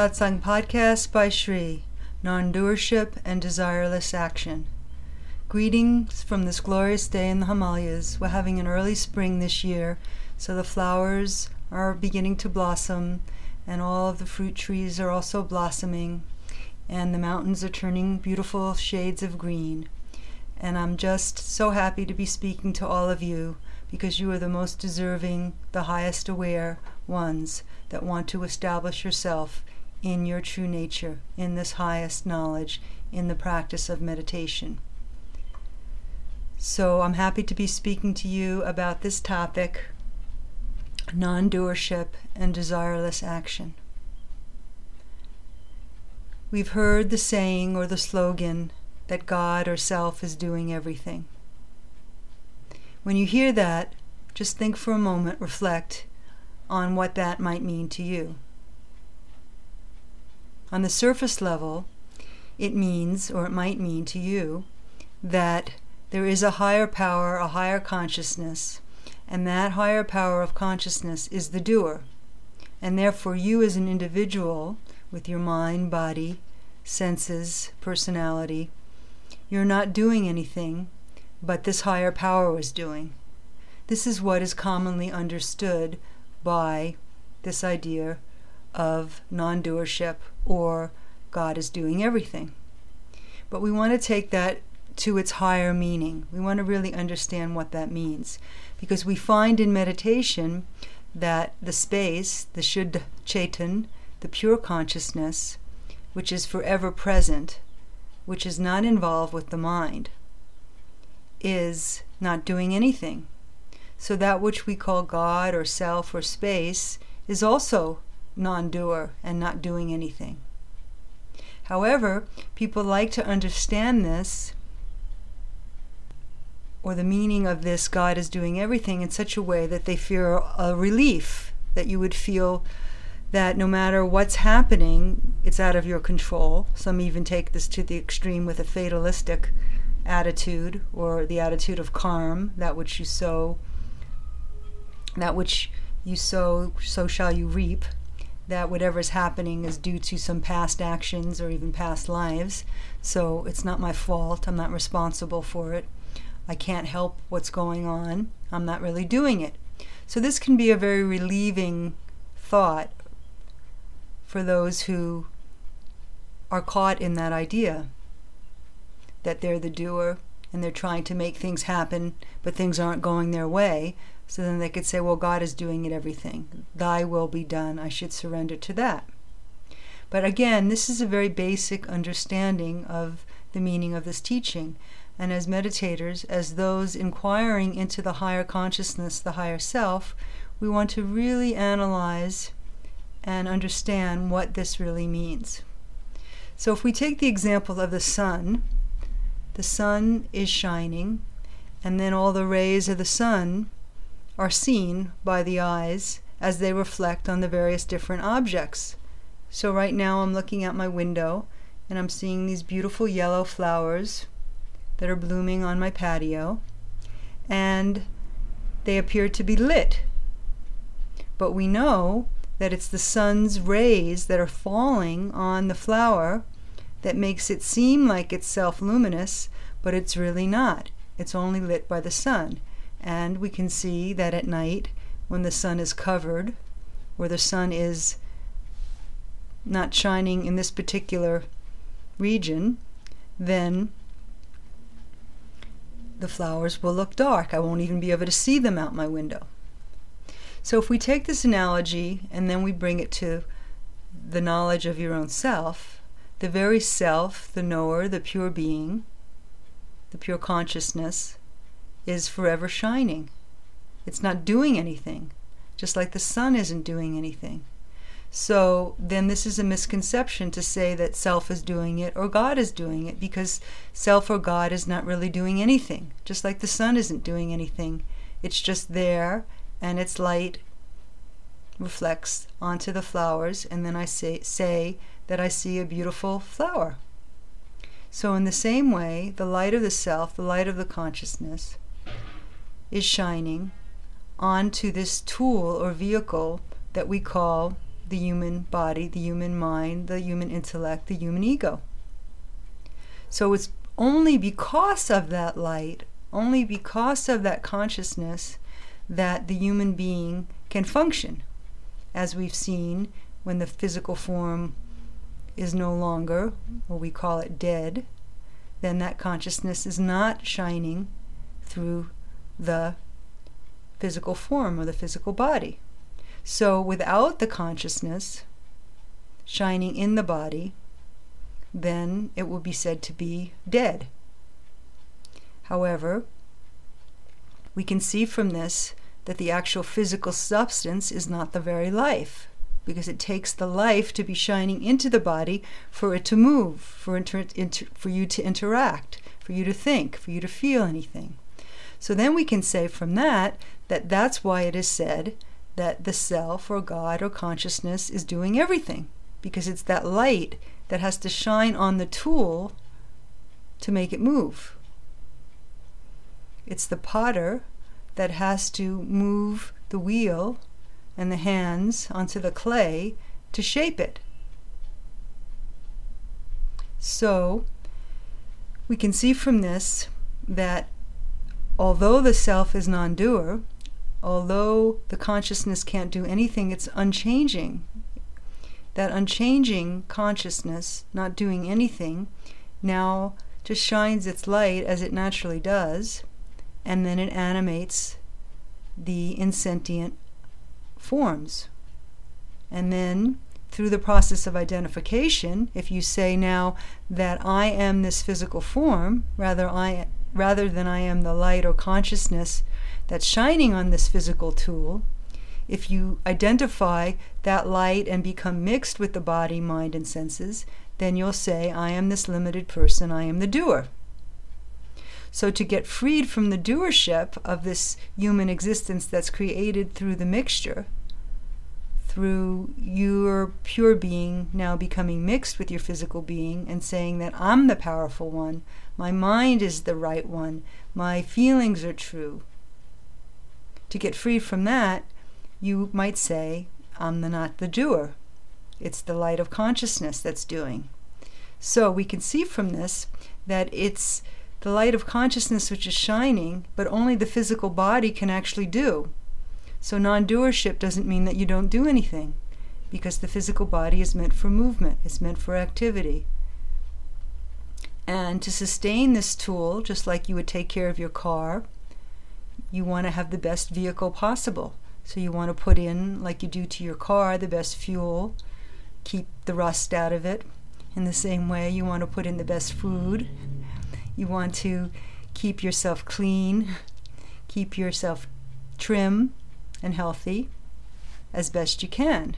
Satsang Podcast by Sri, Non-Doership and Desireless Action. Greetings from this glorious day in the Himalayas. We're having an early spring this year, so the flowers are beginning to blossom, and all of the fruit trees are also blossoming, and the mountains are turning beautiful shades of green. And I'm just so happy to be speaking to all of you because you are the most deserving, the highest aware ones that want to establish yourself in your true nature, in this highest knowledge, in the practice of meditation. So I'm happy to be speaking to you about this topic non doership and desireless action. We've heard the saying or the slogan that God or self is doing everything. When you hear that, just think for a moment, reflect on what that might mean to you. On the surface level, it means, or it might mean to you, that there is a higher power, a higher consciousness, and that higher power of consciousness is the doer. And therefore, you as an individual, with your mind, body, senses, personality, you're not doing anything, but this higher power is doing. This is what is commonly understood by this idea of non doership or God is doing everything. But we want to take that to its higher meaning. We want to really understand what that means. Because we find in meditation that the space, the Shuddha Chaitan, the pure consciousness, which is forever present, which is not involved with the mind, is not doing anything. So that which we call God or self or space is also non doer and not doing anything. However, people like to understand this or the meaning of this God is doing everything in such a way that they fear a relief, that you would feel that no matter what's happening, it's out of your control. Some even take this to the extreme with a fatalistic attitude or the attitude of karma, that which you sow, that which you sow, so shall you reap that whatever's happening is due to some past actions or even past lives. So it's not my fault. I'm not responsible for it. I can't help what's going on. I'm not really doing it. So this can be a very relieving thought for those who are caught in that idea that they're the doer and they're trying to make things happen, but things aren't going their way. So then they could say, well, God is doing it everything. Thy will be done. I should surrender to that. But again, this is a very basic understanding of the meaning of this teaching. And as meditators, as those inquiring into the higher consciousness, the higher self, we want to really analyze and understand what this really means. So if we take the example of the sun, the sun is shining, and then all the rays of the sun are seen by the eyes as they reflect on the various different objects. So, right now, I'm looking out my window and I'm seeing these beautiful yellow flowers that are blooming on my patio, and they appear to be lit. But we know that it's the sun's rays that are falling on the flower that makes it seem like it's self luminous, but it's really not. It's only lit by the sun. And we can see that at night, when the sun is covered, where the sun is not shining in this particular region, then the flowers will look dark. I won't even be able to see them out my window. So, if we take this analogy and then we bring it to the knowledge of your own self, the very self, the knower, the pure being, the pure consciousness, is forever shining. It's not doing anything, just like the sun isn't doing anything. So then this is a misconception to say that self is doing it or God is doing it because self or God is not really doing anything, just like the sun isn't doing anything. It's just there and its light reflects onto the flowers and then I say, say that I see a beautiful flower. So in the same way, the light of the self, the light of the consciousness, is shining onto this tool or vehicle that we call the human body, the human mind, the human intellect, the human ego. So it's only because of that light, only because of that consciousness, that the human being can function. As we've seen, when the physical form is no longer, or we call it dead, then that consciousness is not shining through the physical form or the physical body. So without the consciousness shining in the body, then it will be said to be dead. However, we can see from this that the actual physical substance is not the very life, because it takes the life to be shining into the body for it to move, for, inter- inter- for you to interact, for you to think, for you to feel anything. So then we can say from that that that's why it is said that the self or God or consciousness is doing everything, because it's that light that has to shine on the tool to make it move. It's the potter that has to move the wheel and the hands onto the clay to shape it. So, we can see from this that although the self is non doer, although the consciousness can't do anything, it's unchanging. That unchanging consciousness, not doing anything, now just shines its light as it naturally does, and then it animates the insentient forms. And then through the process of identification, if you say now that I am this physical form, rather I rather than I am the light or consciousness that's shining on this physical tool, if you identify that light and become mixed with the body, mind, and senses, then you'll say, I am this limited person, I am the doer. So, to get freed from the doership of this human existence that's created through the mixture, through your pure being now becoming mixed with your physical being and saying that I'm the powerful one, my mind is the right one, my feelings are true. To get free from that, you might say, I'm the, not the doer. It's the light of consciousness that's doing. So we can see from this that it's the light of consciousness which is shining, but only the physical body can actually do. So non doership doesn't mean that you don't do anything, because the physical body is meant for movement, it's meant for activity. And to sustain this tool, just like you would take care of your car, you want to have the best vehicle possible. So you want to put in, like you do to your car, the best fuel, keep the rust out of it. In the same way, you want to put in the best food. You want to keep yourself clean, keep yourself trim, and healthy as best you can.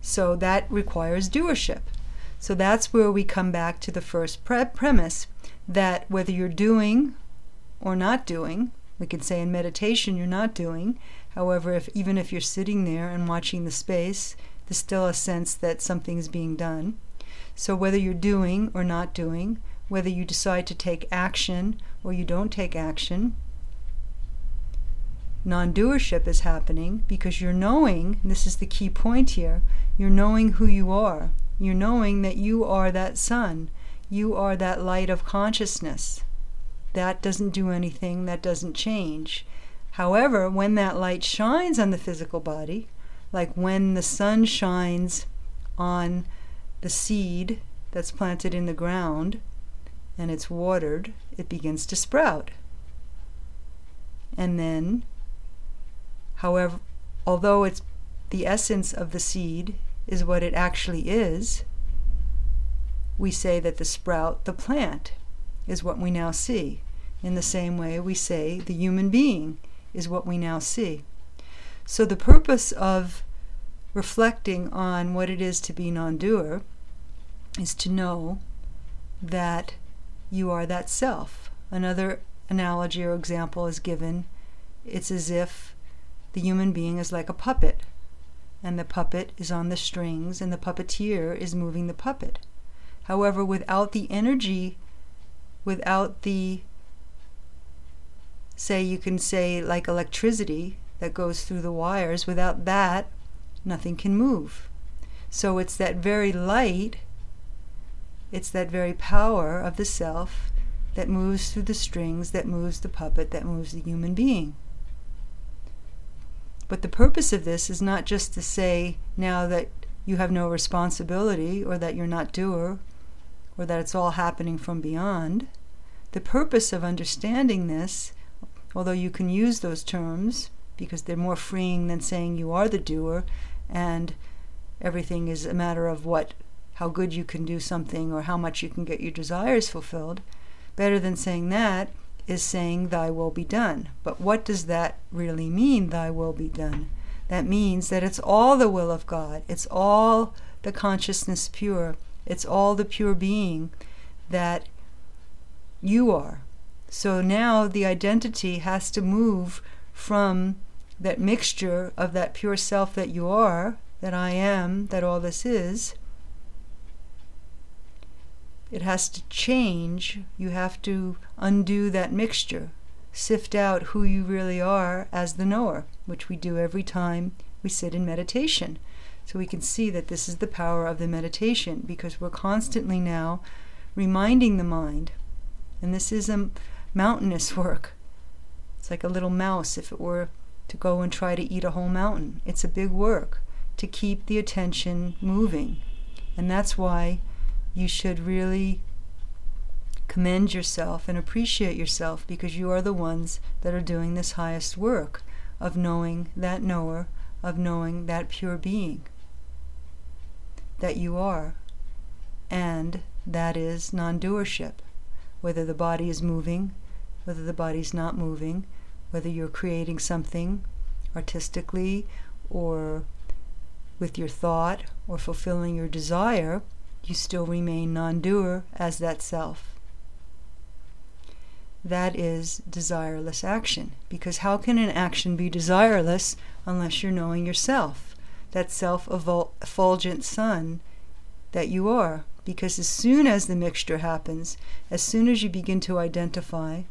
So that requires doership. So that's where we come back to the first pre- premise that whether you're doing or not doing, we could say in meditation you're not doing. However, if even if you're sitting there and watching the space, there's still a sense that something's being done. So whether you're doing or not doing, whether you decide to take action or you don't take action, non doership is happening because you're knowing, this is the key point here, you're knowing who you are. You're knowing that you are that sun. You are that light of consciousness. That doesn't do anything, that doesn't change. However, when that light shines on the physical body, like when the sun shines on the seed that's planted in the ground and it's watered, it begins to sprout. And then However, although it's the essence of the seed is what it actually is, we say that the sprout, the plant, is what we now see. In the same way, we say the human being is what we now see. So, the purpose of reflecting on what it is to be non doer is to know that you are that self. Another analogy or example is given it's as if the human being is like a puppet, and the puppet is on the strings, and the puppeteer is moving the puppet. However, without the energy, without the, say, you can say like electricity that goes through the wires, without that, nothing can move. So it's that very light, it's that very power of the self that moves through the strings, that moves the puppet, that moves the human being. But the purpose of this is not just to say now that you have no responsibility or that you're not doer or that it's all happening from beyond. The purpose of understanding this, although you can use those terms because they're more freeing than saying you are the doer and everything is a matter of what how good you can do something or how much you can get your desires fulfilled. Better than saying that is saying thy will be done. But what does that really mean, thy will be done? That means that it's all the will of God. It's all the consciousness pure. It's all the pure being that you are. So now the identity has to move from that mixture of that pure self that you are, that I am, that all this is. It has to change. You have to undo that mixture, sift out who you really are as the knower, which we do every time we sit in meditation. So we can see that this is the power of the meditation because we're constantly now reminding the mind. And this is a mountainous work. It's like a little mouse if it were to go and try to eat a whole mountain. It's a big work to keep the attention moving. And that's why you should really commend yourself and appreciate yourself because you are the ones that are doing this highest work of knowing that knower, of knowing that pure being that you are. And that is non doership. Whether the body is moving, whether the body's not moving, whether you're creating something artistically or with your thought or fulfilling your desire, you still remain non doer as that self. That is desireless action. Because how can an action be desireless unless you're knowing yourself? That self effulgent sun that you are. Because as soon as the mixture happens, as soon as you begin to identify,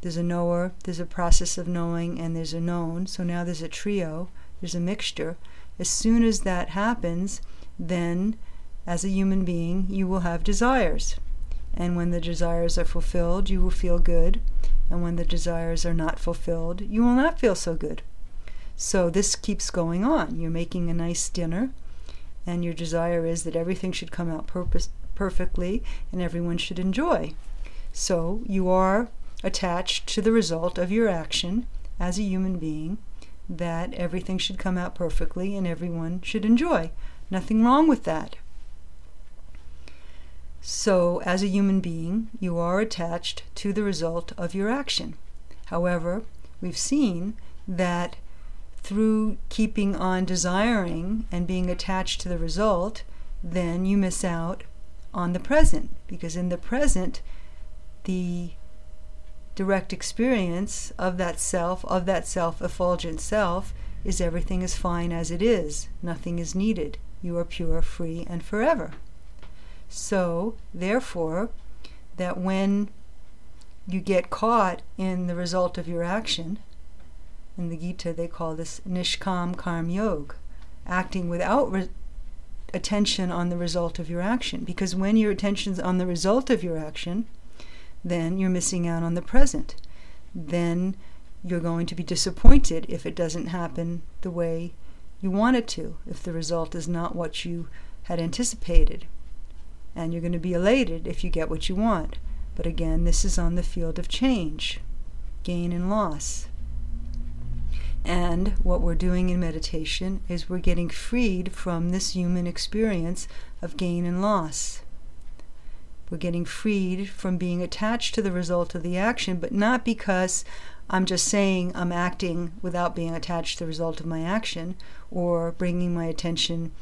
there's a knower, there's a process of knowing, and there's a known. So now there's a trio, there's a mixture. As soon as that happens, then as a human being, you will have desires. And when the desires are fulfilled, you will feel good. And when the desires are not fulfilled, you will not feel so good. So this keeps going on. You're making a nice dinner, and your desire is that everything should come out purpose, perfectly and everyone should enjoy. So you are attached to the result of your action as a human being that everything should come out perfectly and everyone should enjoy. Nothing wrong with that. So, as a human being, you are attached to the result of your action. However, we've seen that through keeping on desiring and being attached to the result, then you miss out on the present. Because in the present, the direct experience of that self, of that self effulgent self, is everything is fine as it is. Nothing is needed. You are pure, free, and forever. So, therefore, that when you get caught in the result of your action, in the Gita they call this Nishkam Karm Yog, acting without re- attention on the result of your action. Because when your attention's on the result of your action, then you're missing out on the present. Then you're going to be disappointed if it doesn't happen the way you want it to, if the result is not what you had anticipated and you're going to be elated if you get what you want. But again, this is on the field of change, gain and loss. And what we're doing in meditation is we're getting freed from this human experience of gain and loss. We're getting freed from being attached to the result of the action, but not because I'm just saying I'm acting without being attached to the result of my action or bringing my attention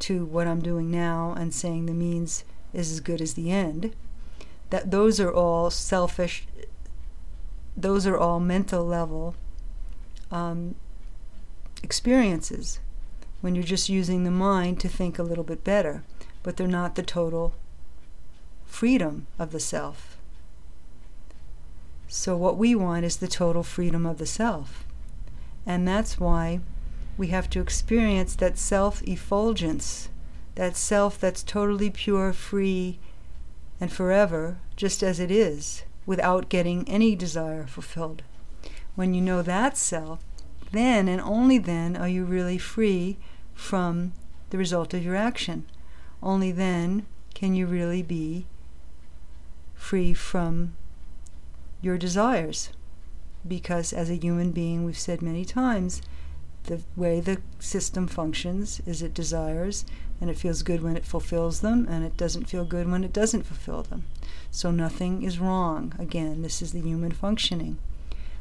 to what I'm doing now and saying the means is as good as the end. That those are all selfish, those are all mental level um, experiences when you're just using the mind to think a little bit better, but they're not the total freedom of the self. So, what we want is the total freedom of the self. And that's why we have to experience that self effulgence, that self that's totally pure, free, and forever, just as it is, without getting any desire fulfilled. When you know that self, then and only then are you really free from the result of your action. Only then can you really be free from your desires. Because as a human being, we've said many times, the way the system functions is it desires and it feels good when it fulfills them and it doesn't feel good when it doesn't fulfill them. So nothing is wrong. Again, this is the human functioning.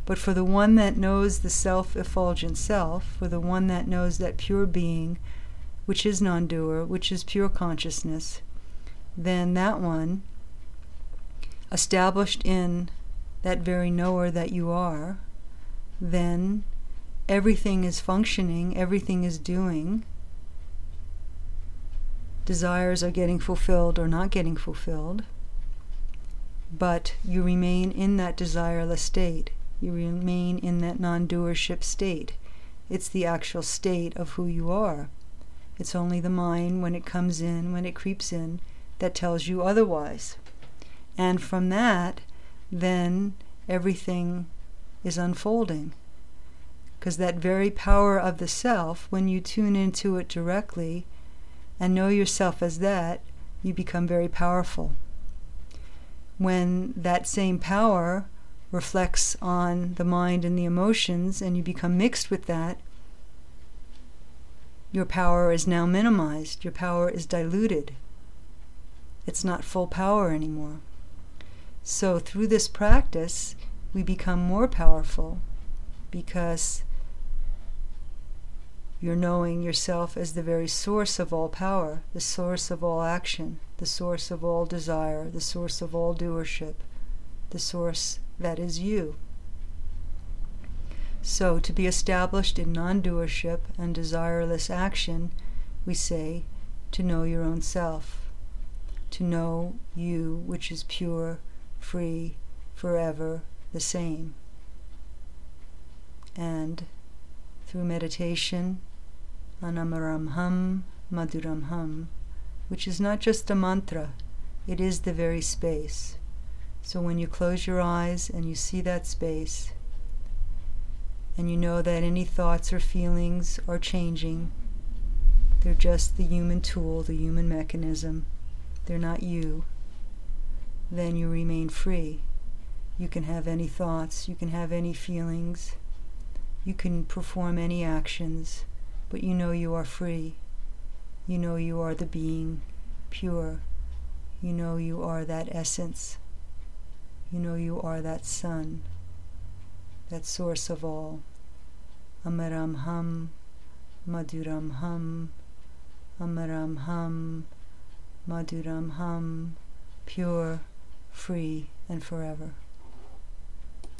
But for the one that knows the self effulgent self, for the one that knows that pure being, which is non doer, which is pure consciousness, then that one, established in that very knower that you are, then everything is functioning, everything is doing. Desires are getting fulfilled or not getting fulfilled, but you remain in that desireless state. You remain in that non doership state. It's the actual state of who you are. It's only the mind, when it comes in, when it creeps in, that tells you otherwise. And from that, then everything is unfolding because that very power of the self, when you tune into it directly and know yourself as that, you become very powerful. When that same power reflects on the mind and the emotions and you become mixed with that, your power is now minimized, your power is diluted. It's not full power anymore. So, through this practice, we become more powerful because you're knowing yourself as the very source of all power, the source of all action, the source of all desire, the source of all doership, the source that is you. So, to be established in non doership and desireless action, we say to know your own self, to know you, which is pure, free, forever the same. And through meditation, Anamaram Hum, Madhuram Hum, which is not just a mantra, it is the very space. So when you close your eyes and you see that space, and you know that any thoughts or feelings are changing, they're just the human tool, the human mechanism, they're not you, then you remain free. You can have any thoughts, you can have any feelings, you can perform any actions but you know you are free. You know you are the being pure. You know you are that essence. You know you are that sun, that source of all. Amaram Hum, Madhuram Hum, Amaram Hum, Madhuram Hum, pure, free, and forever.